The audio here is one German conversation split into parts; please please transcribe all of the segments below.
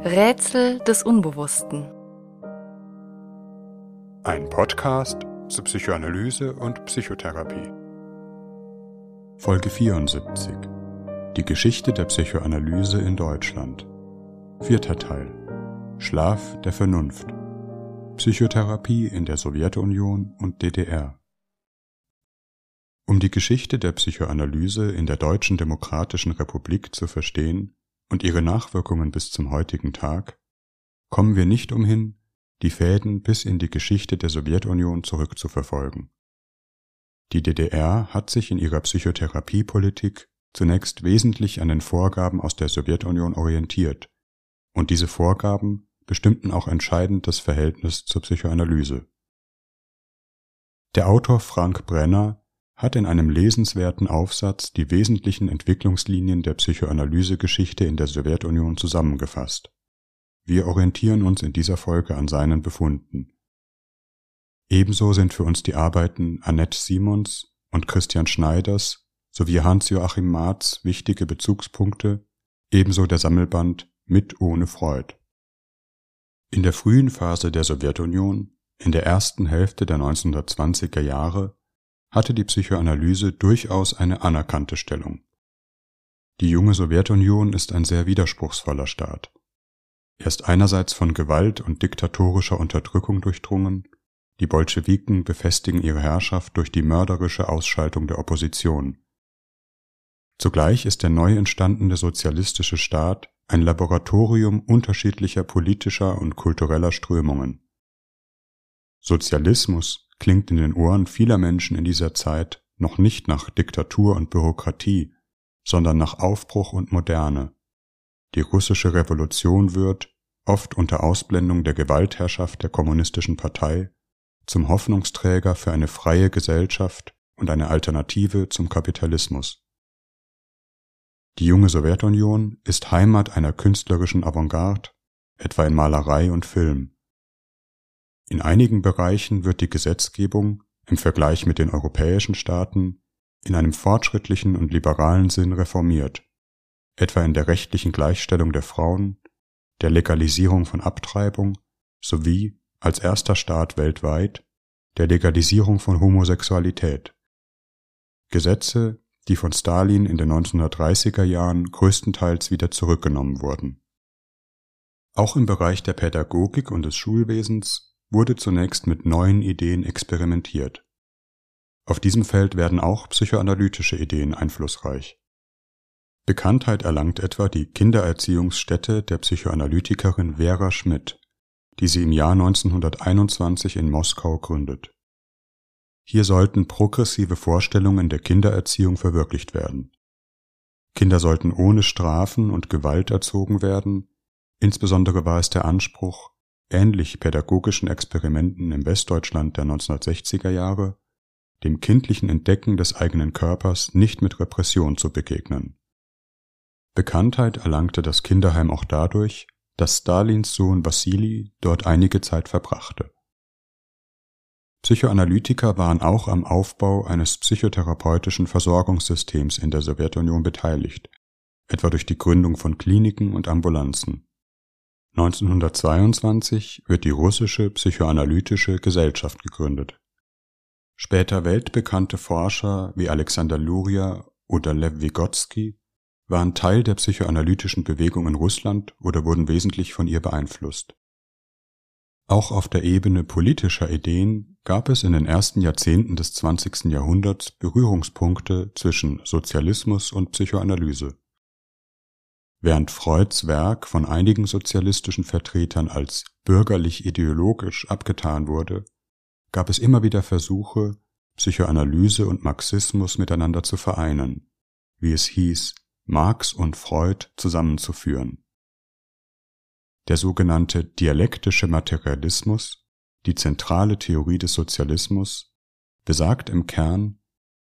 Rätsel des Unbewussten. Ein Podcast zur Psychoanalyse und Psychotherapie. Folge 74. Die Geschichte der Psychoanalyse in Deutschland. Vierter Teil. Schlaf der Vernunft. Psychotherapie in der Sowjetunion und DDR. Um die Geschichte der Psychoanalyse in der Deutschen Demokratischen Republik zu verstehen, und ihre Nachwirkungen bis zum heutigen Tag, kommen wir nicht umhin, die Fäden bis in die Geschichte der Sowjetunion zurückzuverfolgen. Die DDR hat sich in ihrer Psychotherapiepolitik zunächst wesentlich an den Vorgaben aus der Sowjetunion orientiert, und diese Vorgaben bestimmten auch entscheidend das Verhältnis zur Psychoanalyse. Der Autor Frank Brenner hat in einem lesenswerten Aufsatz die wesentlichen Entwicklungslinien der Psychoanalysegeschichte in der Sowjetunion zusammengefasst. Wir orientieren uns in dieser Folge an seinen Befunden. Ebenso sind für uns die Arbeiten Annette Simons und Christian Schneiders sowie Hans-Joachim Marz wichtige Bezugspunkte, ebenso der Sammelband Mit ohne Freud. In der frühen Phase der Sowjetunion, in der ersten Hälfte der 1920er Jahre, hatte die Psychoanalyse durchaus eine anerkannte Stellung. Die junge Sowjetunion ist ein sehr widerspruchsvoller Staat. Er ist einerseits von Gewalt und diktatorischer Unterdrückung durchdrungen, die Bolschewiken befestigen ihre Herrschaft durch die mörderische Ausschaltung der Opposition. Zugleich ist der neu entstandene sozialistische Staat ein Laboratorium unterschiedlicher politischer und kultureller Strömungen. Sozialismus klingt in den Ohren vieler Menschen in dieser Zeit noch nicht nach Diktatur und Bürokratie, sondern nach Aufbruch und Moderne. Die russische Revolution wird, oft unter Ausblendung der Gewaltherrschaft der kommunistischen Partei, zum Hoffnungsträger für eine freie Gesellschaft und eine Alternative zum Kapitalismus. Die junge Sowjetunion ist Heimat einer künstlerischen Avantgarde, etwa in Malerei und Film. In einigen Bereichen wird die Gesetzgebung im Vergleich mit den europäischen Staaten in einem fortschrittlichen und liberalen Sinn reformiert, etwa in der rechtlichen Gleichstellung der Frauen, der Legalisierung von Abtreibung sowie als erster Staat weltweit der Legalisierung von Homosexualität. Gesetze, die von Stalin in den 1930er Jahren größtenteils wieder zurückgenommen wurden. Auch im Bereich der Pädagogik und des Schulwesens wurde zunächst mit neuen Ideen experimentiert. Auf diesem Feld werden auch psychoanalytische Ideen einflussreich. Bekanntheit erlangt etwa die Kindererziehungsstätte der Psychoanalytikerin Vera Schmidt, die sie im Jahr 1921 in Moskau gründet. Hier sollten progressive Vorstellungen der Kindererziehung verwirklicht werden. Kinder sollten ohne Strafen und Gewalt erzogen werden, insbesondere war es der Anspruch, ähnlich pädagogischen Experimenten im Westdeutschland der 1960er Jahre, dem kindlichen Entdecken des eigenen Körpers nicht mit Repression zu begegnen. Bekanntheit erlangte das Kinderheim auch dadurch, dass Stalins Sohn Wassili dort einige Zeit verbrachte. Psychoanalytiker waren auch am Aufbau eines psychotherapeutischen Versorgungssystems in der Sowjetunion beteiligt, etwa durch die Gründung von Kliniken und Ambulanzen. 1922 wird die Russische Psychoanalytische Gesellschaft gegründet. Später weltbekannte Forscher wie Alexander Luria oder Lew Vygotsky waren Teil der psychoanalytischen Bewegung in Russland oder wurden wesentlich von ihr beeinflusst. Auch auf der Ebene politischer Ideen gab es in den ersten Jahrzehnten des 20. Jahrhunderts Berührungspunkte zwischen Sozialismus und Psychoanalyse. Während Freuds Werk von einigen sozialistischen Vertretern als bürgerlich-ideologisch abgetan wurde, gab es immer wieder Versuche, Psychoanalyse und Marxismus miteinander zu vereinen, wie es hieß, Marx und Freud zusammenzuführen. Der sogenannte dialektische Materialismus, die zentrale Theorie des Sozialismus, besagt im Kern,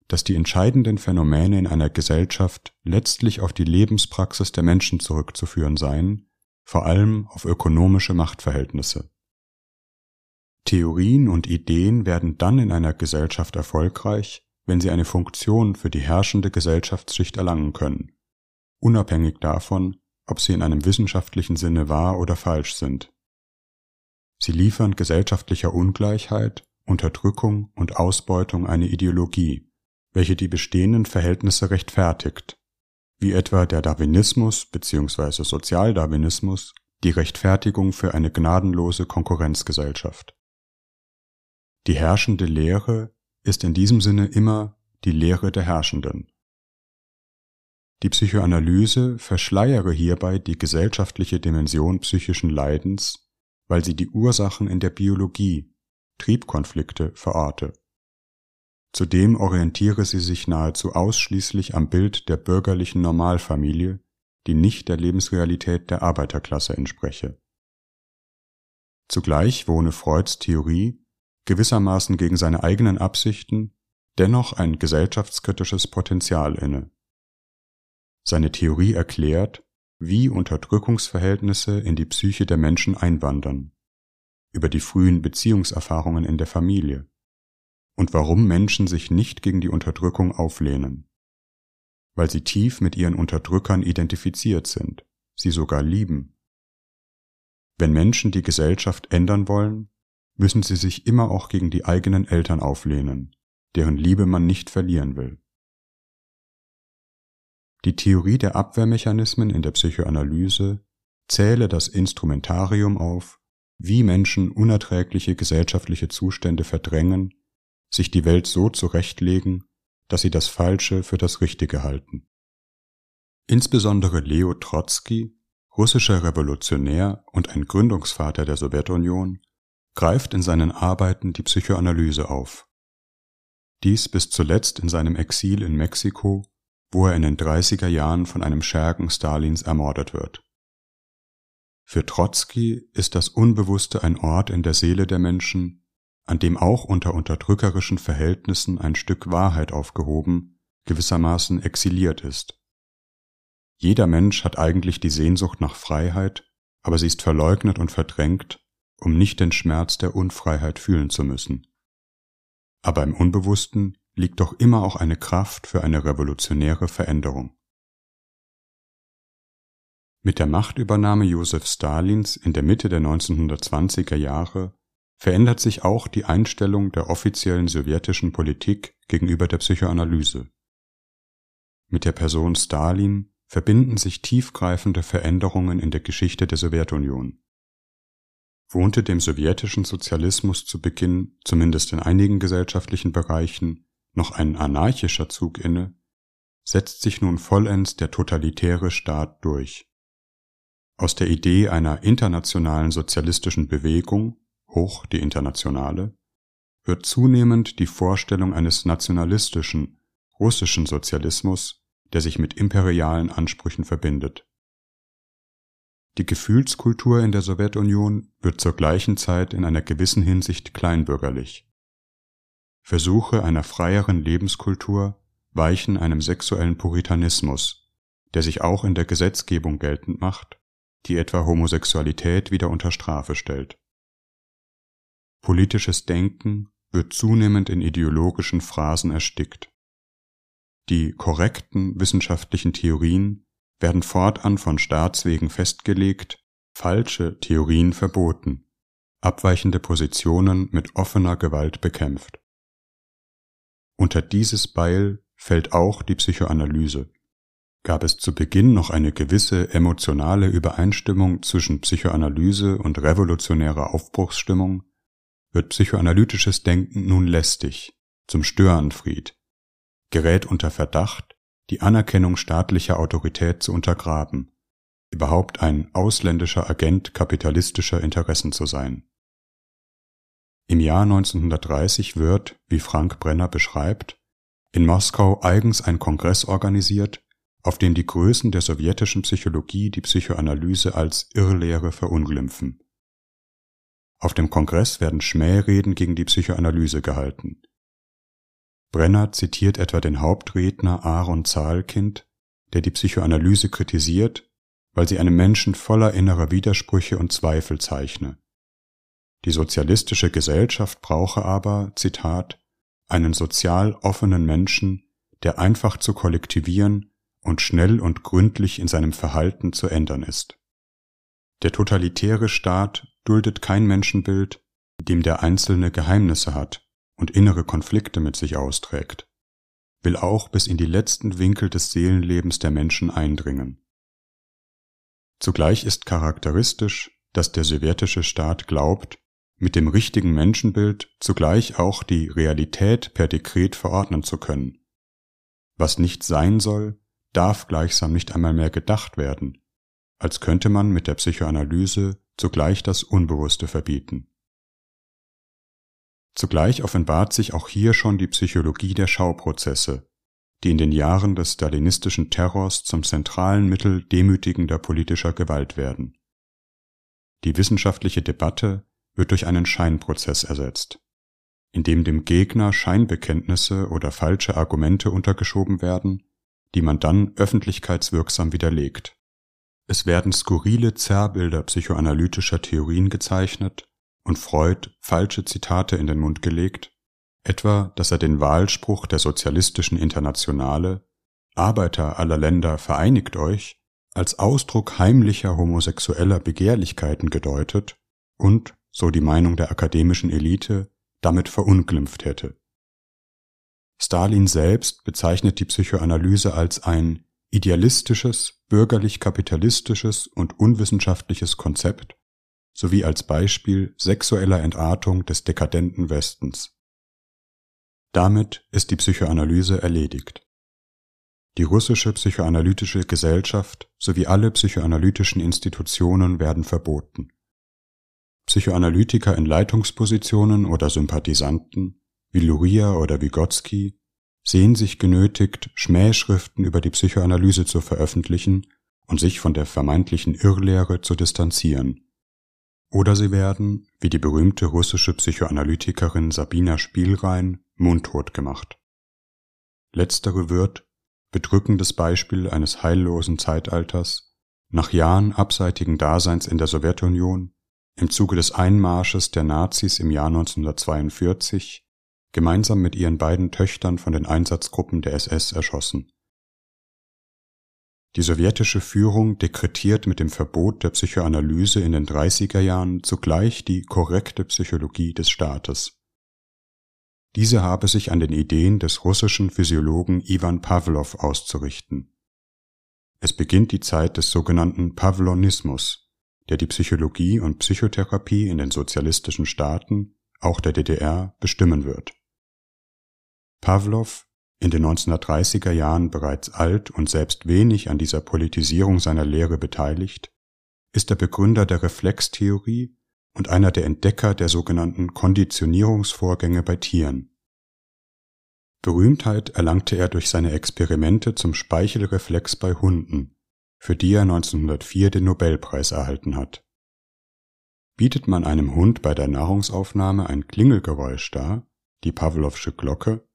dass die entscheidenden Phänomene in einer Gesellschaft letztlich auf die Lebenspraxis der Menschen zurückzuführen seien, vor allem auf ökonomische Machtverhältnisse. Theorien und Ideen werden dann in einer Gesellschaft erfolgreich, wenn sie eine Funktion für die herrschende Gesellschaftsschicht erlangen können, unabhängig davon, ob sie in einem wissenschaftlichen Sinne wahr oder falsch sind. Sie liefern gesellschaftlicher Ungleichheit, Unterdrückung und Ausbeutung eine Ideologie, welche die bestehenden Verhältnisse rechtfertigt, wie etwa der Darwinismus bzw. Sozialdarwinismus die Rechtfertigung für eine gnadenlose Konkurrenzgesellschaft. Die herrschende Lehre ist in diesem Sinne immer die Lehre der Herrschenden. Die Psychoanalyse verschleiere hierbei die gesellschaftliche Dimension psychischen Leidens, weil sie die Ursachen in der Biologie, Triebkonflikte, verorte. Zudem orientiere sie sich nahezu ausschließlich am Bild der bürgerlichen Normalfamilie, die nicht der Lebensrealität der Arbeiterklasse entspreche. Zugleich wohne Freuds Theorie gewissermaßen gegen seine eigenen Absichten dennoch ein gesellschaftskritisches Potenzial inne. Seine Theorie erklärt, wie Unterdrückungsverhältnisse in die Psyche der Menschen einwandern, über die frühen Beziehungserfahrungen in der Familie und warum Menschen sich nicht gegen die Unterdrückung auflehnen. Weil sie tief mit ihren Unterdrückern identifiziert sind, sie sogar lieben. Wenn Menschen die Gesellschaft ändern wollen, müssen sie sich immer auch gegen die eigenen Eltern auflehnen, deren Liebe man nicht verlieren will. Die Theorie der Abwehrmechanismen in der Psychoanalyse zähle das Instrumentarium auf, wie Menschen unerträgliche gesellschaftliche Zustände verdrängen, sich die Welt so zurechtlegen, dass sie das Falsche für das Richtige halten. Insbesondere Leo Trotzki, russischer Revolutionär und ein Gründungsvater der Sowjetunion, greift in seinen Arbeiten die Psychoanalyse auf. Dies bis zuletzt in seinem Exil in Mexiko, wo er in den 30er Jahren von einem Schergen Stalins ermordet wird. Für Trotzki ist das Unbewusste ein Ort in der Seele der Menschen, an dem auch unter unterdrückerischen Verhältnissen ein Stück Wahrheit aufgehoben, gewissermaßen exiliert ist. Jeder Mensch hat eigentlich die Sehnsucht nach Freiheit, aber sie ist verleugnet und verdrängt, um nicht den Schmerz der Unfreiheit fühlen zu müssen. Aber im Unbewussten liegt doch immer auch eine Kraft für eine revolutionäre Veränderung. Mit der Machtübernahme Josef Stalins in der Mitte der 1920er Jahre verändert sich auch die Einstellung der offiziellen sowjetischen Politik gegenüber der Psychoanalyse. Mit der Person Stalin verbinden sich tiefgreifende Veränderungen in der Geschichte der Sowjetunion wohnte dem sowjetischen Sozialismus zu Beginn, zumindest in einigen gesellschaftlichen Bereichen, noch ein anarchischer Zug inne, setzt sich nun vollends der totalitäre Staat durch. Aus der Idee einer internationalen sozialistischen Bewegung, hoch die internationale, wird zunehmend die Vorstellung eines nationalistischen, russischen Sozialismus, der sich mit imperialen Ansprüchen verbindet. Die Gefühlskultur in der Sowjetunion wird zur gleichen Zeit in einer gewissen Hinsicht kleinbürgerlich. Versuche einer freieren Lebenskultur weichen einem sexuellen Puritanismus, der sich auch in der Gesetzgebung geltend macht, die etwa Homosexualität wieder unter Strafe stellt. Politisches Denken wird zunehmend in ideologischen Phrasen erstickt. Die korrekten wissenschaftlichen Theorien werden fortan von Staatswegen festgelegt, falsche Theorien verboten, abweichende Positionen mit offener Gewalt bekämpft. Unter dieses Beil fällt auch die Psychoanalyse. Gab es zu Beginn noch eine gewisse emotionale Übereinstimmung zwischen Psychoanalyse und revolutionärer Aufbruchsstimmung, wird psychoanalytisches Denken nun lästig, zum Störenfried, gerät unter Verdacht die Anerkennung staatlicher Autorität zu untergraben, überhaupt ein ausländischer Agent kapitalistischer Interessen zu sein. Im Jahr 1930 wird, wie Frank Brenner beschreibt, in Moskau eigens ein Kongress organisiert, auf dem die Größen der sowjetischen Psychologie die Psychoanalyse als Irrlehre verunglimpfen. Auf dem Kongress werden Schmähreden gegen die Psychoanalyse gehalten. Brenner zitiert etwa den Hauptredner Aaron Zahlkind, der die Psychoanalyse kritisiert, weil sie einen Menschen voller innerer Widersprüche und Zweifel zeichne. Die sozialistische Gesellschaft brauche aber, Zitat, einen sozial offenen Menschen, der einfach zu kollektivieren und schnell und gründlich in seinem Verhalten zu ändern ist. Der totalitäre Staat duldet kein Menschenbild, dem der Einzelne Geheimnisse hat und innere Konflikte mit sich austrägt, will auch bis in die letzten Winkel des Seelenlebens der Menschen eindringen. Zugleich ist charakteristisch, dass der sowjetische Staat glaubt, mit dem richtigen Menschenbild zugleich auch die Realität per Dekret verordnen zu können. Was nicht sein soll, darf gleichsam nicht einmal mehr gedacht werden, als könnte man mit der Psychoanalyse zugleich das Unbewusste verbieten. Zugleich offenbart sich auch hier schon die Psychologie der Schauprozesse, die in den Jahren des stalinistischen Terrors zum zentralen Mittel demütigender politischer Gewalt werden. Die wissenschaftliche Debatte wird durch einen Scheinprozess ersetzt, in dem dem Gegner Scheinbekenntnisse oder falsche Argumente untergeschoben werden, die man dann öffentlichkeitswirksam widerlegt. Es werden skurrile Zerrbilder psychoanalytischer Theorien gezeichnet und Freud falsche Zitate in den Mund gelegt, etwa, dass er den Wahlspruch der sozialistischen Internationale Arbeiter aller Länder vereinigt euch als Ausdruck heimlicher homosexueller Begehrlichkeiten gedeutet und, so die Meinung der akademischen Elite, damit verunglimpft hätte. Stalin selbst bezeichnet die Psychoanalyse als ein idealistisches, bürgerlich-kapitalistisches und unwissenschaftliches Konzept sowie als Beispiel sexueller Entartung des dekadenten Westens. Damit ist die Psychoanalyse erledigt. Die russische psychoanalytische Gesellschaft sowie alle psychoanalytischen Institutionen werden verboten. Psychoanalytiker in Leitungspositionen oder Sympathisanten, wie Luria oder Vygotsky, sehen sich genötigt, Schmähschriften über die Psychoanalyse zu veröffentlichen und sich von der vermeintlichen Irrlehre zu distanzieren, oder sie werden, wie die berühmte russische Psychoanalytikerin Sabina Spielrein, mundtot gemacht. Letztere wird, bedrückendes Beispiel eines heillosen Zeitalters, nach Jahren abseitigen Daseins in der Sowjetunion, im Zuge des Einmarsches der Nazis im Jahr 1942, gemeinsam mit ihren beiden Töchtern von den Einsatzgruppen der SS erschossen. Die sowjetische Führung dekretiert mit dem Verbot der Psychoanalyse in den 30er Jahren zugleich die korrekte Psychologie des Staates. Diese habe sich an den Ideen des russischen Physiologen Iwan Pawlow auszurichten. Es beginnt die Zeit des sogenannten Pavlonismus, der die Psychologie und Psychotherapie in den sozialistischen Staaten, auch der DDR, bestimmen wird. Pawlow in den 1930er Jahren bereits alt und selbst wenig an dieser Politisierung seiner Lehre beteiligt, ist der Begründer der Reflextheorie und einer der Entdecker der sogenannten Konditionierungsvorgänge bei Tieren. Berühmtheit erlangte er durch seine Experimente zum Speichelreflex bei Hunden, für die er 1904 den Nobelpreis erhalten hat. Bietet man einem Hund bei der Nahrungsaufnahme ein Klingelgeräusch dar, die Pawlowsche Glocke,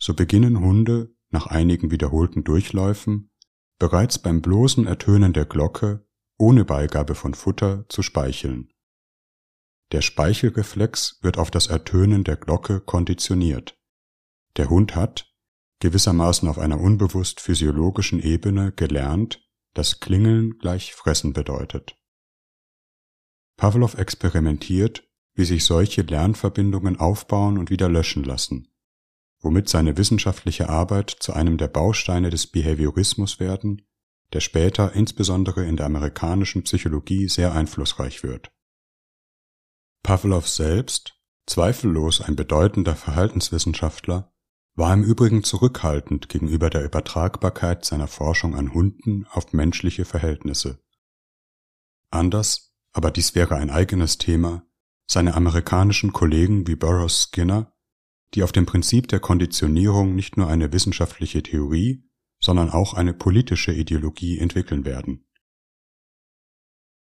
so beginnen Hunde nach einigen wiederholten Durchläufen bereits beim bloßen Ertönen der Glocke ohne Beigabe von Futter zu speicheln. Der Speichelreflex wird auf das Ertönen der Glocke konditioniert. Der Hund hat, gewissermaßen auf einer unbewusst physiologischen Ebene, gelernt, dass Klingeln gleich Fressen bedeutet. Pavlov experimentiert, wie sich solche Lernverbindungen aufbauen und wieder löschen lassen womit seine wissenschaftliche Arbeit zu einem der Bausteine des Behaviorismus werden, der später insbesondere in der amerikanischen Psychologie sehr einflussreich wird. Pavlov selbst, zweifellos ein bedeutender Verhaltenswissenschaftler, war im Übrigen zurückhaltend gegenüber der Übertragbarkeit seiner Forschung an Hunden auf menschliche Verhältnisse. Anders, aber dies wäre ein eigenes Thema, seine amerikanischen Kollegen wie Burroughs Skinner die auf dem Prinzip der Konditionierung nicht nur eine wissenschaftliche Theorie, sondern auch eine politische Ideologie entwickeln werden.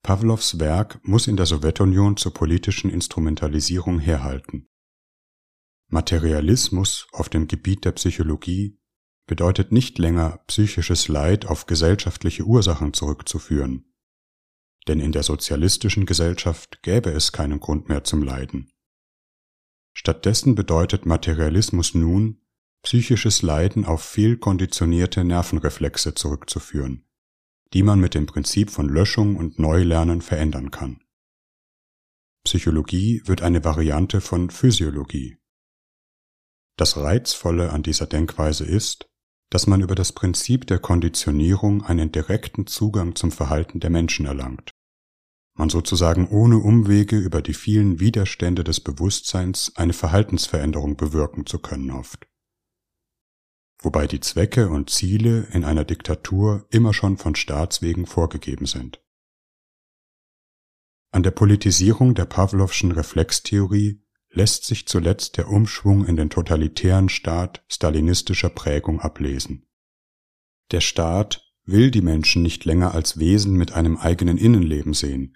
Pawlows Werk muss in der Sowjetunion zur politischen Instrumentalisierung herhalten. Materialismus auf dem Gebiet der Psychologie bedeutet nicht länger psychisches Leid auf gesellschaftliche Ursachen zurückzuführen, denn in der sozialistischen Gesellschaft gäbe es keinen Grund mehr zum Leiden. Stattdessen bedeutet Materialismus nun, psychisches Leiden auf fehlkonditionierte Nervenreflexe zurückzuführen, die man mit dem Prinzip von Löschung und Neulernen verändern kann. Psychologie wird eine Variante von Physiologie. Das Reizvolle an dieser Denkweise ist, dass man über das Prinzip der Konditionierung einen direkten Zugang zum Verhalten der Menschen erlangt. Man sozusagen ohne Umwege über die vielen Widerstände des Bewusstseins eine Verhaltensveränderung bewirken zu können hofft. Wobei die Zwecke und Ziele in einer Diktatur immer schon von Staatswegen vorgegeben sind. An der Politisierung der Pavlovschen Reflextheorie lässt sich zuletzt der Umschwung in den totalitären Staat stalinistischer Prägung ablesen. Der Staat will die Menschen nicht länger als Wesen mit einem eigenen Innenleben sehen,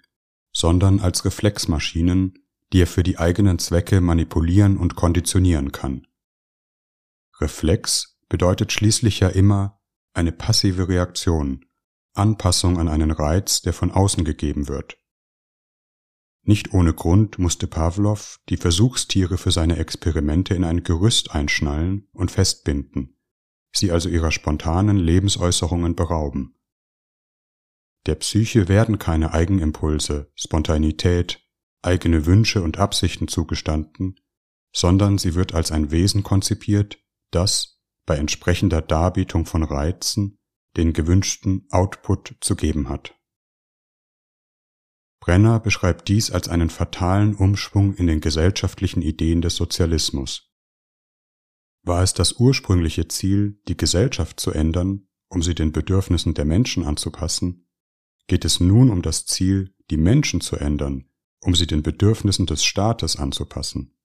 sondern als Reflexmaschinen, die er für die eigenen Zwecke manipulieren und konditionieren kann. Reflex bedeutet schließlich ja immer eine passive Reaktion, Anpassung an einen Reiz, der von außen gegeben wird. Nicht ohne Grund musste Pavlov die Versuchstiere für seine Experimente in ein Gerüst einschnallen und festbinden, sie also ihrer spontanen Lebensäußerungen berauben. Der Psyche werden keine Eigenimpulse, Spontanität, eigene Wünsche und Absichten zugestanden, sondern sie wird als ein Wesen konzipiert, das, bei entsprechender Darbietung von Reizen, den gewünschten Output zu geben hat. Brenner beschreibt dies als einen fatalen Umschwung in den gesellschaftlichen Ideen des Sozialismus. War es das ursprüngliche Ziel, die Gesellschaft zu ändern, um sie den Bedürfnissen der Menschen anzupassen, geht es nun um das Ziel, die Menschen zu ändern, um sie den Bedürfnissen des Staates anzupassen.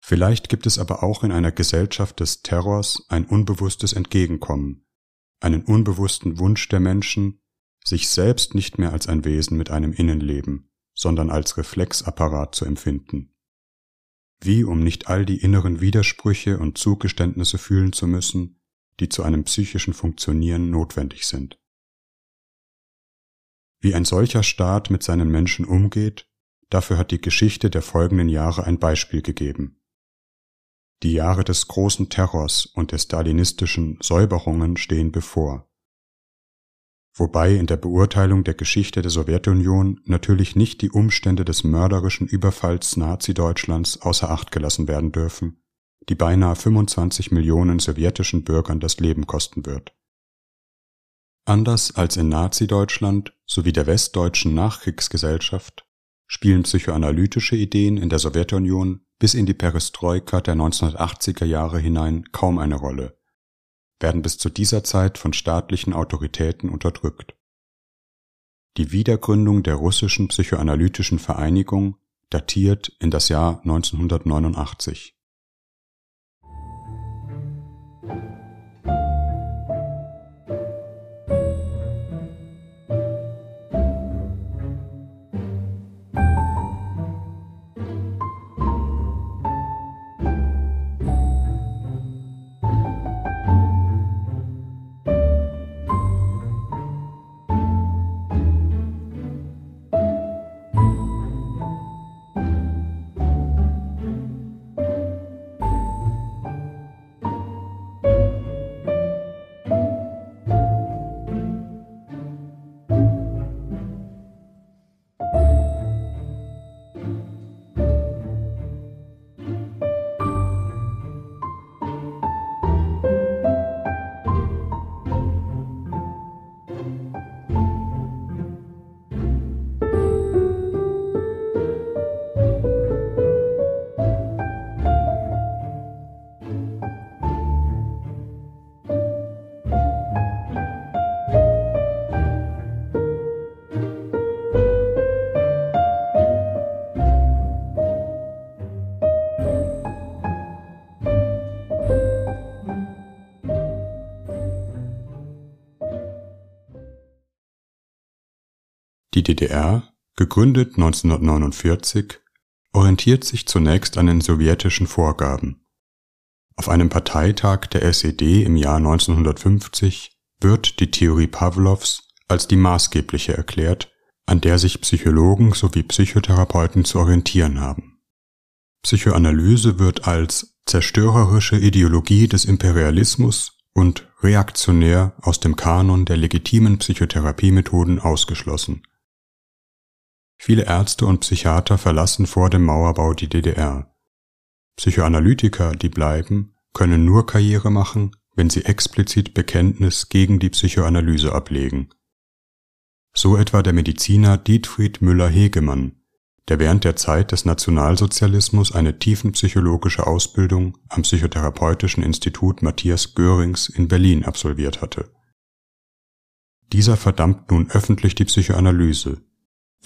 Vielleicht gibt es aber auch in einer Gesellschaft des Terrors ein unbewusstes Entgegenkommen, einen unbewussten Wunsch der Menschen, sich selbst nicht mehr als ein Wesen mit einem Innenleben, sondern als Reflexapparat zu empfinden. Wie um nicht all die inneren Widersprüche und Zugeständnisse fühlen zu müssen, die zu einem psychischen Funktionieren notwendig sind. Wie ein solcher Staat mit seinen Menschen umgeht, dafür hat die Geschichte der folgenden Jahre ein Beispiel gegeben. Die Jahre des großen Terrors und der stalinistischen Säuberungen stehen bevor wobei in der Beurteilung der Geschichte der Sowjetunion natürlich nicht die Umstände des mörderischen Überfalls Nazi-Deutschlands außer Acht gelassen werden dürfen, die beinahe 25 Millionen sowjetischen Bürgern das Leben kosten wird. Anders als in Nazi-Deutschland sowie der westdeutschen Nachkriegsgesellschaft spielen psychoanalytische Ideen in der Sowjetunion bis in die Perestroika der 1980er Jahre hinein kaum eine Rolle werden bis zu dieser Zeit von staatlichen Autoritäten unterdrückt. Die Wiedergründung der russischen psychoanalytischen Vereinigung datiert in das Jahr 1989. DDR, gegründet 1949, orientiert sich zunächst an den sowjetischen Vorgaben. Auf einem Parteitag der SED im Jahr 1950 wird die Theorie Pavlovs als die maßgebliche erklärt, an der sich Psychologen sowie Psychotherapeuten zu orientieren haben. Psychoanalyse wird als zerstörerische Ideologie des Imperialismus und reaktionär aus dem Kanon der legitimen Psychotherapiemethoden ausgeschlossen. Viele Ärzte und Psychiater verlassen vor dem Mauerbau die DDR. Psychoanalytiker, die bleiben, können nur Karriere machen, wenn sie explizit Bekenntnis gegen die Psychoanalyse ablegen. So etwa der Mediziner Dietfried Müller-Hegemann, der während der Zeit des Nationalsozialismus eine tiefenpsychologische Ausbildung am Psychotherapeutischen Institut Matthias Görings in Berlin absolviert hatte. Dieser verdammt nun öffentlich die Psychoanalyse,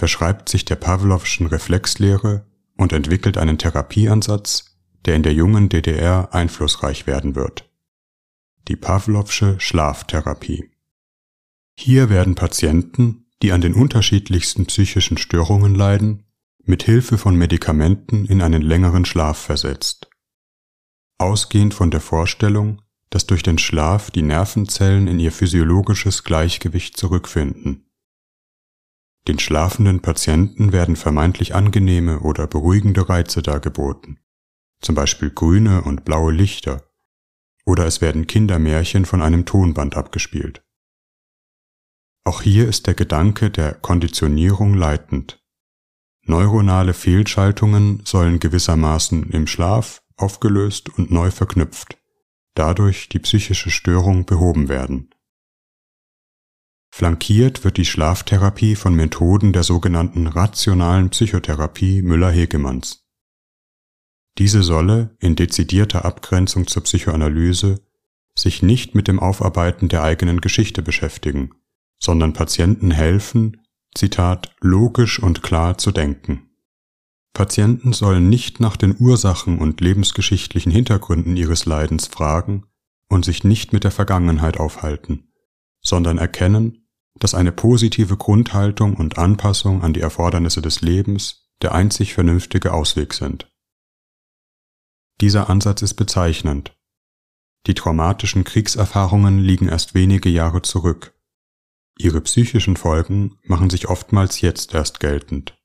verschreibt sich der Pawlowschen Reflexlehre und entwickelt einen Therapieansatz, der in der jungen DDR einflussreich werden wird. Die Pawlowsche Schlaftherapie. Hier werden Patienten, die an den unterschiedlichsten psychischen Störungen leiden, mit Hilfe von Medikamenten in einen längeren Schlaf versetzt. Ausgehend von der Vorstellung, dass durch den Schlaf die Nervenzellen in ihr physiologisches Gleichgewicht zurückfinden. Den schlafenden Patienten werden vermeintlich angenehme oder beruhigende Reize dargeboten, zum Beispiel grüne und blaue Lichter, oder es werden Kindermärchen von einem Tonband abgespielt. Auch hier ist der Gedanke der Konditionierung leitend. Neuronale Fehlschaltungen sollen gewissermaßen im Schlaf aufgelöst und neu verknüpft, dadurch die psychische Störung behoben werden. Flankiert wird die Schlaftherapie von Methoden der sogenannten rationalen Psychotherapie Müller-Hegemanns. Diese solle, in dezidierter Abgrenzung zur Psychoanalyse, sich nicht mit dem Aufarbeiten der eigenen Geschichte beschäftigen, sondern Patienten helfen, Zitat, logisch und klar zu denken. Patienten sollen nicht nach den Ursachen und lebensgeschichtlichen Hintergründen ihres Leidens fragen und sich nicht mit der Vergangenheit aufhalten, sondern erkennen, dass eine positive Grundhaltung und Anpassung an die Erfordernisse des Lebens der einzig vernünftige Ausweg sind. Dieser Ansatz ist bezeichnend. Die traumatischen Kriegserfahrungen liegen erst wenige Jahre zurück Ihre psychischen Folgen machen sich oftmals jetzt erst geltend.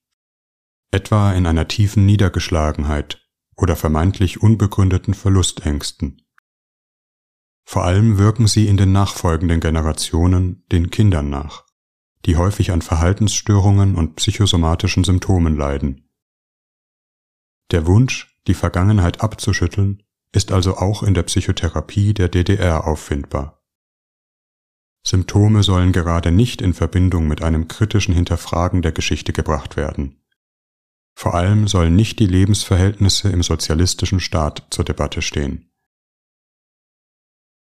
Etwa in einer tiefen Niedergeschlagenheit oder vermeintlich unbegründeten Verlustängsten. Vor allem wirken sie in den nachfolgenden Generationen den Kindern nach, die häufig an Verhaltensstörungen und psychosomatischen Symptomen leiden. Der Wunsch, die Vergangenheit abzuschütteln, ist also auch in der Psychotherapie der DDR auffindbar. Symptome sollen gerade nicht in Verbindung mit einem kritischen Hinterfragen der Geschichte gebracht werden. Vor allem sollen nicht die Lebensverhältnisse im sozialistischen Staat zur Debatte stehen.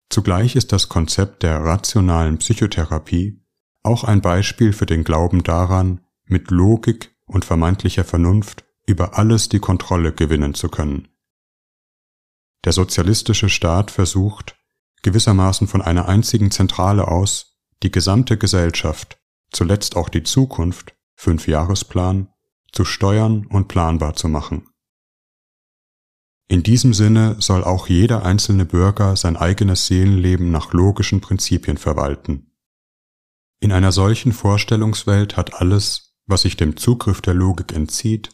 Zugleich ist das Konzept der rationalen Psychotherapie auch ein Beispiel für den Glauben daran, mit Logik und vermeintlicher Vernunft über alles die Kontrolle gewinnen zu können. Der sozialistische Staat versucht, gewissermaßen von einer einzigen Zentrale aus die gesamte Gesellschaft, zuletzt auch die Zukunft, Fünfjahresplan, zu steuern und planbar zu machen. In diesem Sinne soll auch jeder einzelne Bürger sein eigenes Seelenleben nach logischen Prinzipien verwalten. In einer solchen Vorstellungswelt hat alles, was sich dem Zugriff der Logik entzieht,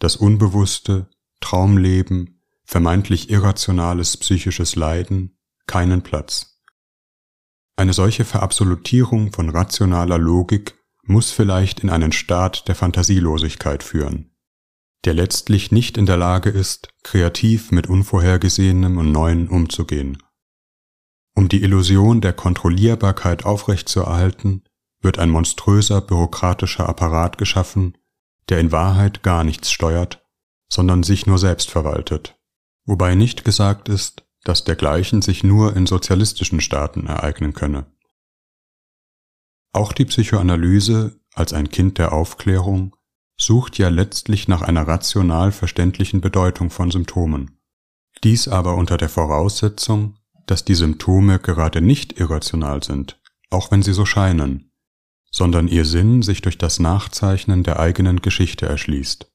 das Unbewusste, Traumleben, vermeintlich irrationales psychisches Leiden, keinen Platz. Eine solche Verabsolutierung von rationaler Logik muss vielleicht in einen Staat der Fantasielosigkeit führen, der letztlich nicht in der Lage ist, kreativ mit Unvorhergesehenem und Neuen umzugehen. Um die Illusion der Kontrollierbarkeit aufrechtzuerhalten, wird ein monströser bürokratischer Apparat geschaffen, der in Wahrheit gar nichts steuert, sondern sich nur selbst verwaltet, wobei nicht gesagt ist, dass dergleichen sich nur in sozialistischen Staaten ereignen könne. Auch die Psychoanalyse als ein Kind der Aufklärung sucht ja letztlich nach einer rational verständlichen Bedeutung von Symptomen. Dies aber unter der Voraussetzung, dass die Symptome gerade nicht irrational sind, auch wenn sie so scheinen, sondern ihr Sinn sich durch das Nachzeichnen der eigenen Geschichte erschließt.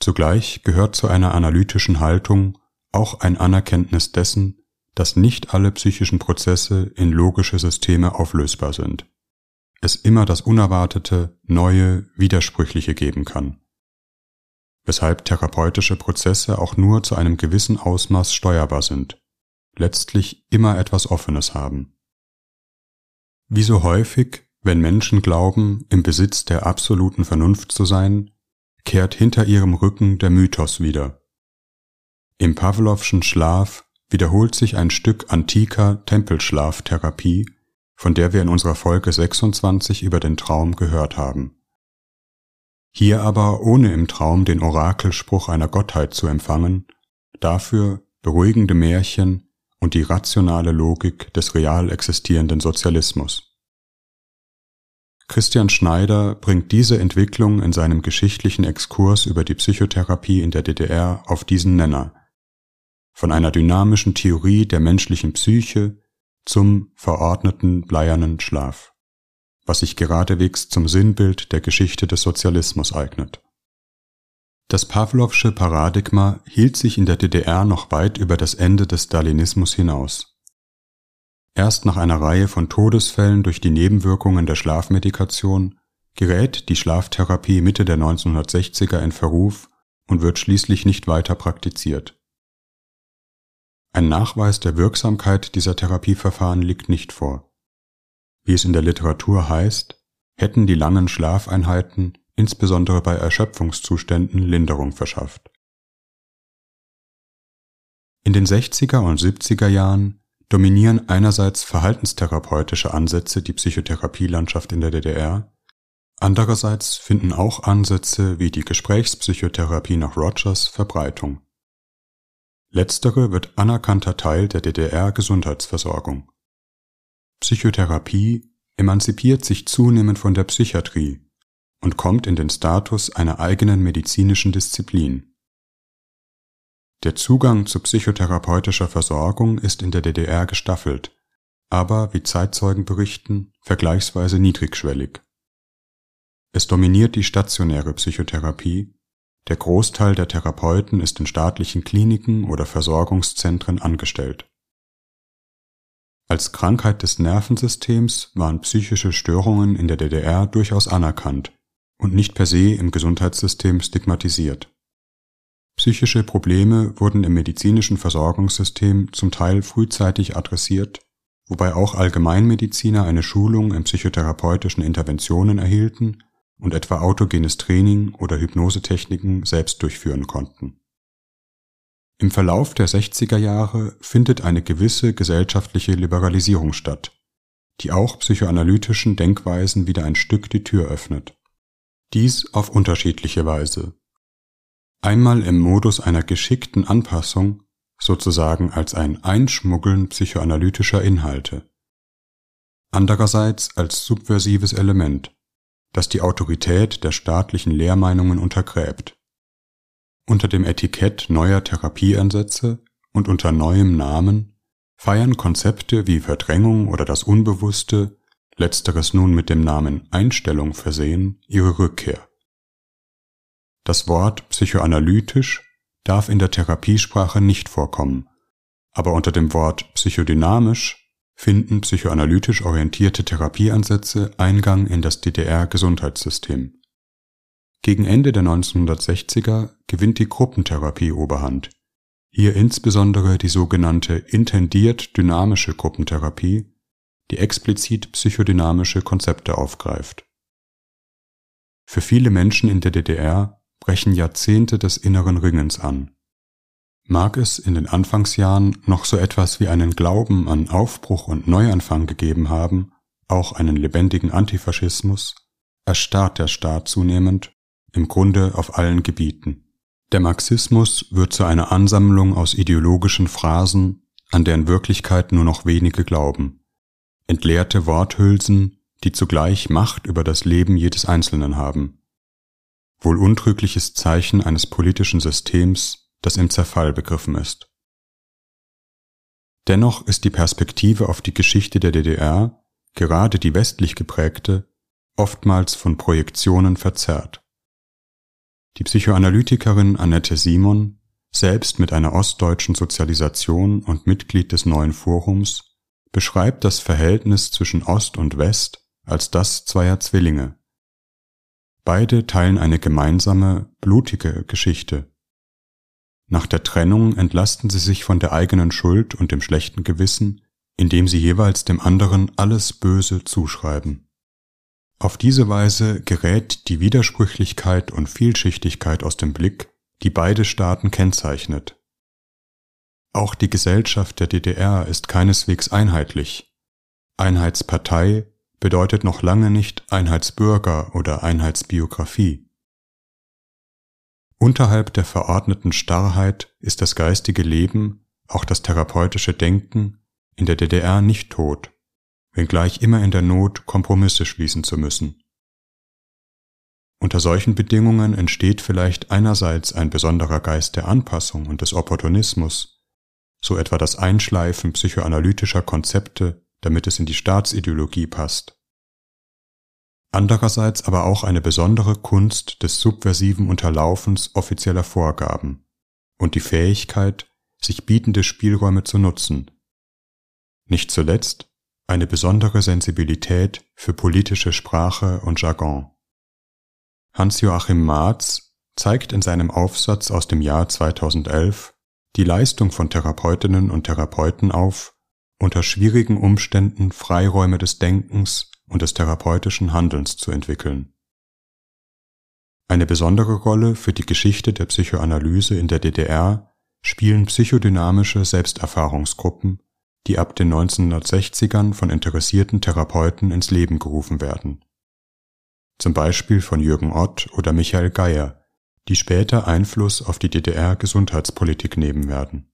Zugleich gehört zu einer analytischen Haltung auch ein Anerkenntnis dessen, dass nicht alle psychischen Prozesse in logische Systeme auflösbar sind. Es immer das Unerwartete, Neue, Widersprüchliche geben kann. weshalb therapeutische Prozesse auch nur zu einem gewissen Ausmaß steuerbar sind, letztlich immer etwas Offenes haben. Wie so häufig, wenn Menschen glauben, im Besitz der absoluten Vernunft zu sein, kehrt hinter ihrem Rücken der Mythos wieder. Im Pavlovschen Schlaf wiederholt sich ein Stück antiker Tempelschlaftherapie, von der wir in unserer Folge 26 über den Traum gehört haben. Hier aber ohne im Traum den Orakelspruch einer Gottheit zu empfangen, dafür beruhigende Märchen und die rationale Logik des real existierenden Sozialismus. Christian Schneider bringt diese Entwicklung in seinem geschichtlichen Exkurs über die Psychotherapie in der DDR auf diesen Nenner. Von einer dynamischen Theorie der menschlichen Psyche zum verordneten bleiernen Schlaf, was sich geradewegs zum Sinnbild der Geschichte des Sozialismus eignet. Das Pavlovsche Paradigma hielt sich in der DDR noch weit über das Ende des Stalinismus hinaus. Erst nach einer Reihe von Todesfällen durch die Nebenwirkungen der Schlafmedikation gerät die Schlaftherapie Mitte der 1960er in Verruf und wird schließlich nicht weiter praktiziert. Ein Nachweis der Wirksamkeit dieser Therapieverfahren liegt nicht vor. Wie es in der Literatur heißt, hätten die langen Schlafeinheiten insbesondere bei Erschöpfungszuständen Linderung verschafft. In den 60er und 70er Jahren dominieren einerseits verhaltenstherapeutische Ansätze die Psychotherapielandschaft in der DDR, andererseits finden auch Ansätze wie die Gesprächspsychotherapie nach Rogers Verbreitung. Letztere wird anerkannter Teil der DDR-Gesundheitsversorgung. Psychotherapie emanzipiert sich zunehmend von der Psychiatrie und kommt in den Status einer eigenen medizinischen Disziplin der Zugang zu psychotherapeutischer Versorgung ist in der DDR gestaffelt, aber, wie Zeitzeugen berichten, vergleichsweise niedrigschwellig. Es dominiert die stationäre Psychotherapie, der Großteil der Therapeuten ist in staatlichen Kliniken oder Versorgungszentren angestellt. Als Krankheit des Nervensystems waren psychische Störungen in der DDR durchaus anerkannt und nicht per se im Gesundheitssystem stigmatisiert Psychische Probleme wurden im medizinischen Versorgungssystem zum Teil frühzeitig adressiert, wobei auch Allgemeinmediziner eine Schulung in psychotherapeutischen Interventionen erhielten und etwa autogenes Training oder Hypnosetechniken selbst durchführen konnten. Im Verlauf der 60er Jahre findet eine gewisse gesellschaftliche Liberalisierung statt, die auch psychoanalytischen Denkweisen wieder ein Stück die Tür öffnet. Dies auf unterschiedliche Weise einmal im Modus einer geschickten Anpassung, sozusagen als ein Einschmuggeln psychoanalytischer Inhalte, andererseits als subversives Element, das die Autorität der staatlichen Lehrmeinungen untergräbt. Unter dem Etikett neuer Therapieansätze und unter neuem Namen feiern Konzepte wie Verdrängung oder das Unbewusste, letzteres nun mit dem Namen Einstellung versehen, ihre Rückkehr. Das Wort psychoanalytisch darf in der Therapiesprache nicht vorkommen, aber unter dem Wort psychodynamisch finden psychoanalytisch orientierte Therapieansätze Eingang in das DDR-Gesundheitssystem. Gegen Ende der 1960er gewinnt die Gruppentherapie Oberhand, hier insbesondere die sogenannte intendiert dynamische Gruppentherapie, die explizit psychodynamische Konzepte aufgreift. Für viele Menschen in der DDR brechen Jahrzehnte des inneren Ringens an. Mag es in den Anfangsjahren noch so etwas wie einen Glauben an Aufbruch und Neuanfang gegeben haben, auch einen lebendigen Antifaschismus, erstarrt der Staat zunehmend, im Grunde auf allen Gebieten. Der Marxismus wird zu einer Ansammlung aus ideologischen Phrasen, an deren Wirklichkeit nur noch wenige glauben. Entleerte Worthülsen, die zugleich Macht über das Leben jedes Einzelnen haben wohl untrügliches Zeichen eines politischen Systems, das im Zerfall begriffen ist. Dennoch ist die Perspektive auf die Geschichte der DDR, gerade die westlich geprägte, oftmals von Projektionen verzerrt. Die Psychoanalytikerin Annette Simon, selbst mit einer ostdeutschen Sozialisation und Mitglied des neuen Forums, beschreibt das Verhältnis zwischen Ost und West als das zweier Zwillinge, Beide teilen eine gemeinsame, blutige Geschichte. Nach der Trennung entlasten sie sich von der eigenen Schuld und dem schlechten Gewissen, indem sie jeweils dem anderen alles Böse zuschreiben. Auf diese Weise gerät die Widersprüchlichkeit und Vielschichtigkeit aus dem Blick, die beide Staaten kennzeichnet. Auch die Gesellschaft der DDR ist keineswegs einheitlich. Einheitspartei bedeutet noch lange nicht Einheitsbürger oder Einheitsbiografie. Unterhalb der verordneten Starrheit ist das geistige Leben, auch das therapeutische Denken, in der DDR nicht tot, wenngleich immer in der Not Kompromisse schließen zu müssen. Unter solchen Bedingungen entsteht vielleicht einerseits ein besonderer Geist der Anpassung und des Opportunismus, so etwa das Einschleifen psychoanalytischer Konzepte, damit es in die Staatsideologie passt. Andererseits aber auch eine besondere Kunst des subversiven Unterlaufens offizieller Vorgaben und die Fähigkeit, sich bietende Spielräume zu nutzen. Nicht zuletzt eine besondere Sensibilität für politische Sprache und Jargon. Hans-Joachim Marz zeigt in seinem Aufsatz aus dem Jahr 2011 die Leistung von Therapeutinnen und Therapeuten auf, unter schwierigen Umständen Freiräume des Denkens und des therapeutischen Handelns zu entwickeln. Eine besondere Rolle für die Geschichte der Psychoanalyse in der DDR spielen psychodynamische Selbsterfahrungsgruppen, die ab den 1960ern von interessierten Therapeuten ins Leben gerufen werden. Zum Beispiel von Jürgen Ott oder Michael Geier, die später Einfluss auf die DDR-Gesundheitspolitik nehmen werden.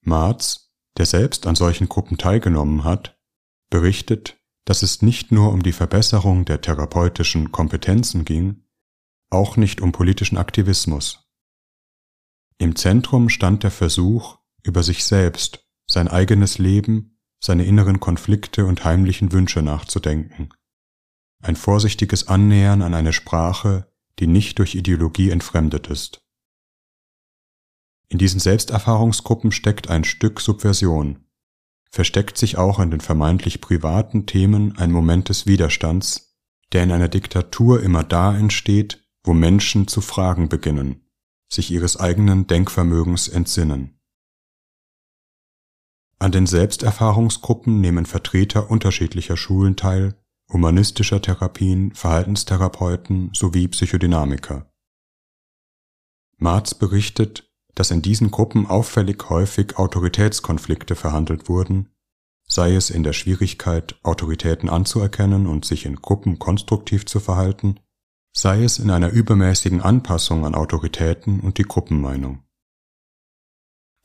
Marz, der selbst an solchen Gruppen teilgenommen hat, berichtet, dass es nicht nur um die Verbesserung der therapeutischen Kompetenzen ging, auch nicht um politischen Aktivismus. Im Zentrum stand der Versuch, über sich selbst, sein eigenes Leben, seine inneren Konflikte und heimlichen Wünsche nachzudenken. Ein vorsichtiges Annähern an eine Sprache, die nicht durch Ideologie entfremdet ist. In diesen Selbsterfahrungsgruppen steckt ein Stück Subversion, versteckt sich auch in den vermeintlich privaten Themen ein Moment des Widerstands, der in einer Diktatur immer da entsteht, wo Menschen zu fragen beginnen, sich ihres eigenen Denkvermögens entsinnen. An den Selbsterfahrungsgruppen nehmen Vertreter unterschiedlicher Schulen teil, humanistischer Therapien, Verhaltenstherapeuten sowie Psychodynamiker. Marz berichtet, dass in diesen Gruppen auffällig häufig Autoritätskonflikte verhandelt wurden, sei es in der Schwierigkeit, Autoritäten anzuerkennen und sich in Gruppen konstruktiv zu verhalten, sei es in einer übermäßigen Anpassung an Autoritäten und die Gruppenmeinung.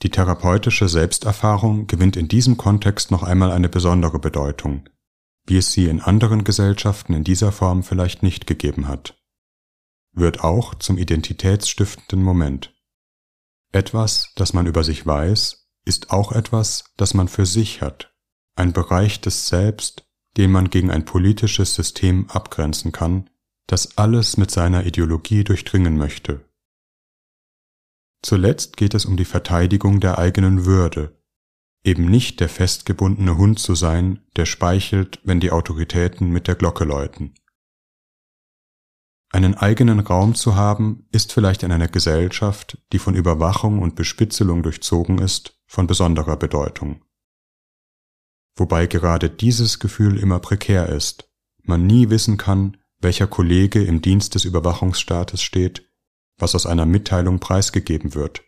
Die therapeutische Selbsterfahrung gewinnt in diesem Kontext noch einmal eine besondere Bedeutung, wie es sie in anderen Gesellschaften in dieser Form vielleicht nicht gegeben hat, wird auch zum identitätsstiftenden Moment. Etwas, das man über sich weiß, ist auch etwas, das man für sich hat, ein Bereich des Selbst, den man gegen ein politisches System abgrenzen kann, das alles mit seiner Ideologie durchdringen möchte. Zuletzt geht es um die Verteidigung der eigenen Würde, eben nicht der festgebundene Hund zu sein, der speichelt, wenn die Autoritäten mit der Glocke läuten. Einen eigenen Raum zu haben, ist vielleicht in einer Gesellschaft, die von Überwachung und Bespitzelung durchzogen ist, von besonderer Bedeutung. Wobei gerade dieses Gefühl immer prekär ist, man nie wissen kann, welcher Kollege im Dienst des Überwachungsstaates steht, was aus einer Mitteilung preisgegeben wird,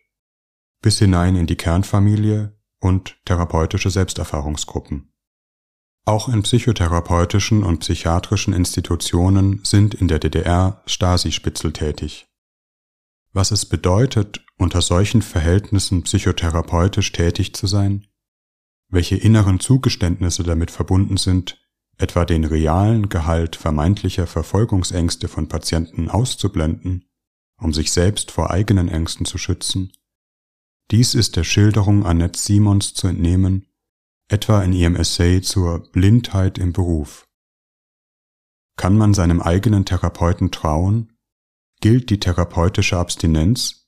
bis hinein in die Kernfamilie, und therapeutische Selbsterfahrungsgruppen. Auch in psychotherapeutischen und psychiatrischen Institutionen sind in der DDR Stasi-Spitzel tätig. Was es bedeutet, unter solchen Verhältnissen psychotherapeutisch tätig zu sein, welche inneren Zugeständnisse damit verbunden sind, etwa den realen Gehalt vermeintlicher Verfolgungsängste von Patienten auszublenden, um sich selbst vor eigenen Ängsten zu schützen, dies ist der Schilderung Annette Simons zu entnehmen, etwa in ihrem Essay zur Blindheit im Beruf. Kann man seinem eigenen Therapeuten trauen? Gilt die therapeutische Abstinenz?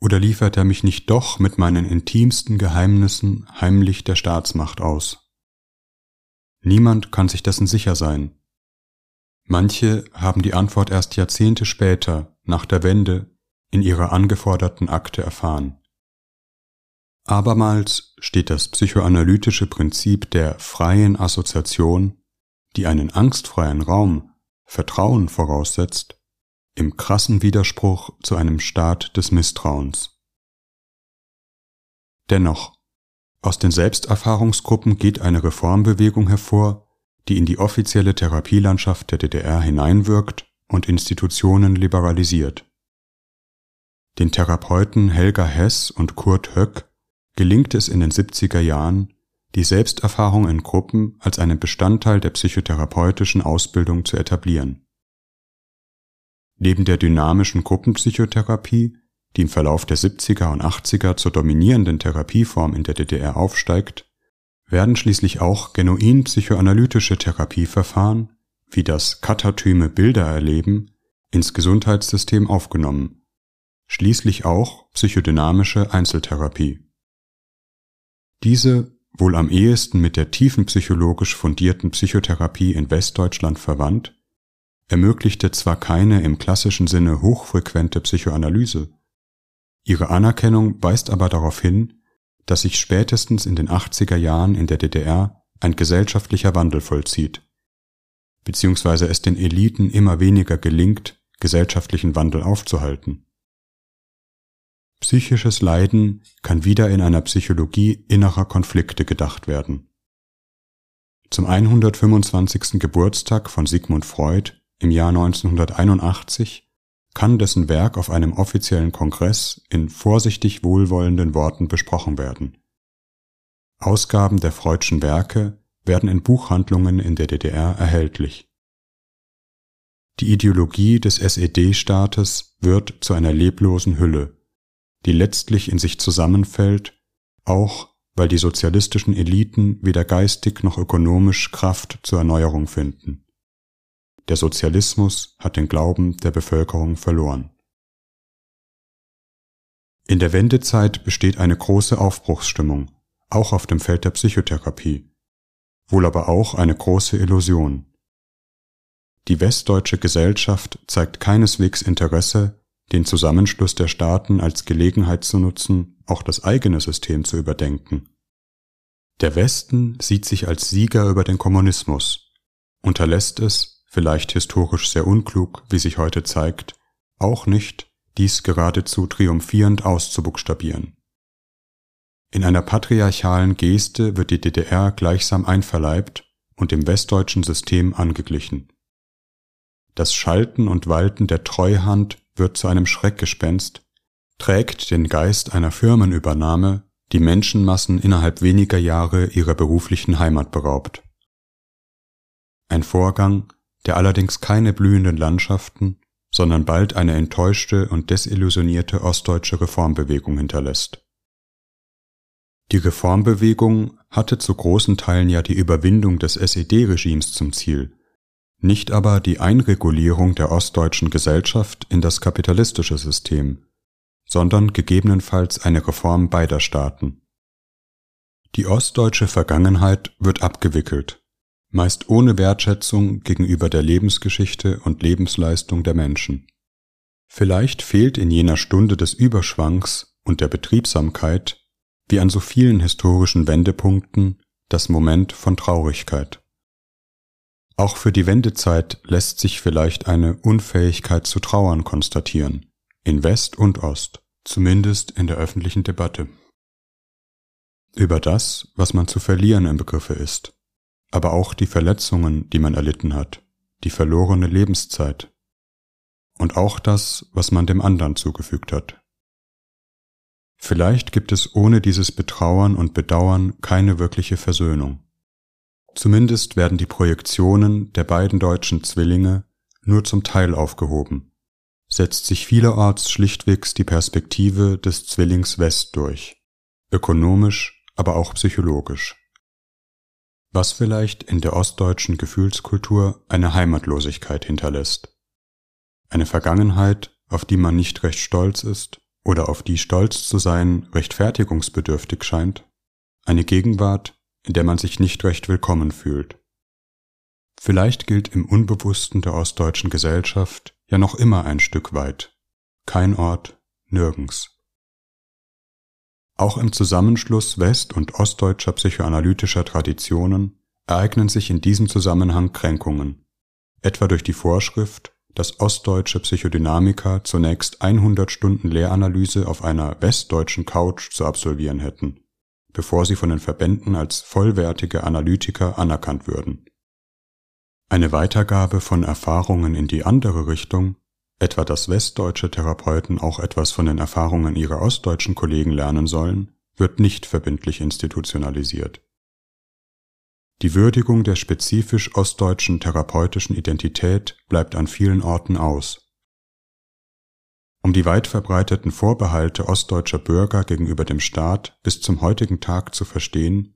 Oder liefert er mich nicht doch mit meinen intimsten Geheimnissen heimlich der Staatsmacht aus? Niemand kann sich dessen sicher sein. Manche haben die Antwort erst Jahrzehnte später, nach der Wende, in ihrer angeforderten Akte erfahren. Abermals steht das psychoanalytische Prinzip der freien Assoziation, die einen angstfreien Raum, Vertrauen voraussetzt, im krassen Widerspruch zu einem Staat des Misstrauens. Dennoch, aus den Selbsterfahrungsgruppen geht eine Reformbewegung hervor, die in die offizielle Therapielandschaft der DDR hineinwirkt und Institutionen liberalisiert. Den Therapeuten Helga Hess und Kurt Höck gelingt es in den 70er Jahren, die Selbsterfahrung in Gruppen als einen Bestandteil der psychotherapeutischen Ausbildung zu etablieren. Neben der dynamischen Gruppenpsychotherapie, die im Verlauf der 70er und 80er zur dominierenden Therapieform in der DDR aufsteigt, werden schließlich auch genuin psychoanalytische Therapieverfahren, wie das katatyme Bildererleben, ins Gesundheitssystem aufgenommen, schließlich auch psychodynamische Einzeltherapie. Diese, wohl am ehesten mit der tiefenpsychologisch fundierten Psychotherapie in Westdeutschland verwandt, ermöglichte zwar keine im klassischen Sinne hochfrequente Psychoanalyse, ihre Anerkennung weist aber darauf hin, dass sich spätestens in den 80er Jahren in der DDR ein gesellschaftlicher Wandel vollzieht, beziehungsweise es den Eliten immer weniger gelingt, gesellschaftlichen Wandel aufzuhalten. Psychisches Leiden kann wieder in einer Psychologie innerer Konflikte gedacht werden. Zum 125. Geburtstag von Sigmund Freud im Jahr 1981 kann dessen Werk auf einem offiziellen Kongress in vorsichtig wohlwollenden Worten besprochen werden. Ausgaben der Freudschen Werke werden in Buchhandlungen in der DDR erhältlich. Die Ideologie des SED-Staates wird zu einer leblosen Hülle, die letztlich in sich zusammenfällt, auch weil die sozialistischen Eliten weder geistig noch ökonomisch Kraft zur Erneuerung finden. Der Sozialismus hat den Glauben der Bevölkerung verloren. In der Wendezeit besteht eine große Aufbruchsstimmung, auch auf dem Feld der Psychotherapie, wohl aber auch eine große Illusion. Die westdeutsche Gesellschaft zeigt keineswegs Interesse, den Zusammenschluss der Staaten als Gelegenheit zu nutzen, auch das eigene System zu überdenken. Der Westen sieht sich als Sieger über den Kommunismus, unterlässt es, vielleicht historisch sehr unklug, wie sich heute zeigt, auch nicht, dies geradezu triumphierend auszubuchstabieren. In einer patriarchalen Geste wird die DDR gleichsam einverleibt und dem westdeutschen System angeglichen. Das Schalten und Walten der Treuhand wird zu einem Schreckgespenst, trägt den Geist einer Firmenübernahme, die Menschenmassen innerhalb weniger Jahre ihrer beruflichen Heimat beraubt. Ein Vorgang, der allerdings keine blühenden Landschaften, sondern bald eine enttäuschte und desillusionierte ostdeutsche Reformbewegung hinterlässt. Die Reformbewegung hatte zu großen Teilen ja die Überwindung des SED-Regimes zum Ziel, nicht aber die Einregulierung der ostdeutschen Gesellschaft in das kapitalistische System, sondern gegebenenfalls eine Reform beider Staaten. Die ostdeutsche Vergangenheit wird abgewickelt, meist ohne Wertschätzung gegenüber der Lebensgeschichte und Lebensleistung der Menschen. Vielleicht fehlt in jener Stunde des Überschwangs und der Betriebsamkeit, wie an so vielen historischen Wendepunkten, das Moment von Traurigkeit. Auch für die Wendezeit lässt sich vielleicht eine Unfähigkeit zu trauern konstatieren, in West und Ost, zumindest in der öffentlichen Debatte. Über das, was man zu verlieren im Begriffe ist, aber auch die Verletzungen, die man erlitten hat, die verlorene Lebenszeit und auch das, was man dem anderen zugefügt hat. Vielleicht gibt es ohne dieses Betrauern und Bedauern keine wirkliche Versöhnung. Zumindest werden die Projektionen der beiden deutschen Zwillinge nur zum Teil aufgehoben, setzt sich vielerorts schlichtwegs die Perspektive des Zwillings West durch, ökonomisch, aber auch psychologisch. Was vielleicht in der ostdeutschen Gefühlskultur eine Heimatlosigkeit hinterlässt. Eine Vergangenheit, auf die man nicht recht stolz ist oder auf die stolz zu sein rechtfertigungsbedürftig scheint, eine Gegenwart, in der man sich nicht recht willkommen fühlt. Vielleicht gilt im Unbewussten der ostdeutschen Gesellschaft ja noch immer ein Stück weit. Kein Ort, nirgends. Auch im Zusammenschluss west- und ostdeutscher psychoanalytischer Traditionen ereignen sich in diesem Zusammenhang Kränkungen, etwa durch die Vorschrift, dass ostdeutsche Psychodynamiker zunächst 100 Stunden Lehranalyse auf einer westdeutschen Couch zu absolvieren hätten, bevor sie von den Verbänden als vollwertige Analytiker anerkannt würden. Eine Weitergabe von Erfahrungen in die andere Richtung, etwa dass westdeutsche Therapeuten auch etwas von den Erfahrungen ihrer ostdeutschen Kollegen lernen sollen, wird nicht verbindlich institutionalisiert. Die Würdigung der spezifisch ostdeutschen therapeutischen Identität bleibt an vielen Orten aus. Um die weit verbreiteten Vorbehalte ostdeutscher Bürger gegenüber dem Staat bis zum heutigen Tag zu verstehen,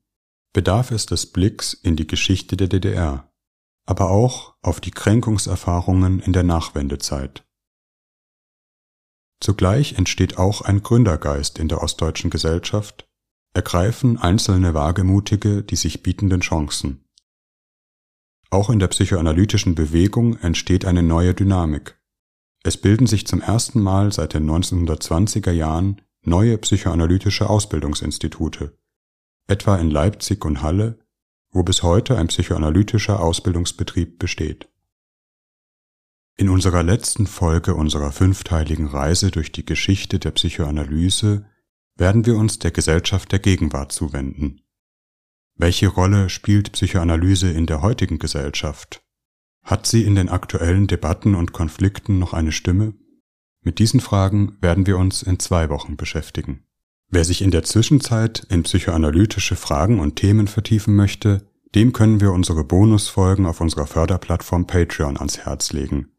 bedarf es des Blicks in die Geschichte der DDR, aber auch auf die Kränkungserfahrungen in der Nachwendezeit. Zugleich entsteht auch ein Gründergeist in der ostdeutschen Gesellschaft, ergreifen einzelne Wagemutige die sich bietenden Chancen. Auch in der psychoanalytischen Bewegung entsteht eine neue Dynamik. Es bilden sich zum ersten Mal seit den 1920er Jahren neue psychoanalytische Ausbildungsinstitute, etwa in Leipzig und Halle, wo bis heute ein psychoanalytischer Ausbildungsbetrieb besteht. In unserer letzten Folge unserer fünfteiligen Reise durch die Geschichte der Psychoanalyse werden wir uns der Gesellschaft der Gegenwart zuwenden. Welche Rolle spielt Psychoanalyse in der heutigen Gesellschaft? Hat sie in den aktuellen Debatten und Konflikten noch eine Stimme? Mit diesen Fragen werden wir uns in zwei Wochen beschäftigen. Wer sich in der Zwischenzeit in psychoanalytische Fragen und Themen vertiefen möchte, dem können wir unsere Bonusfolgen auf unserer Förderplattform Patreon ans Herz legen.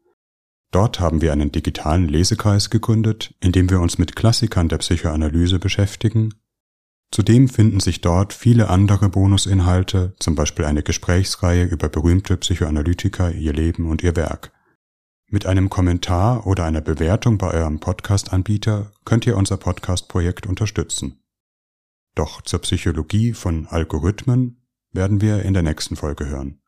Dort haben wir einen digitalen Lesekreis gegründet, in dem wir uns mit Klassikern der Psychoanalyse beschäftigen. Zudem finden sich dort viele andere Bonusinhalte, zum Beispiel eine Gesprächsreihe über berühmte Psychoanalytiker, ihr Leben und ihr Werk. Mit einem Kommentar oder einer Bewertung bei eurem Podcast-Anbieter könnt ihr unser Podcast-Projekt unterstützen. Doch zur Psychologie von Algorithmen werden wir in der nächsten Folge hören.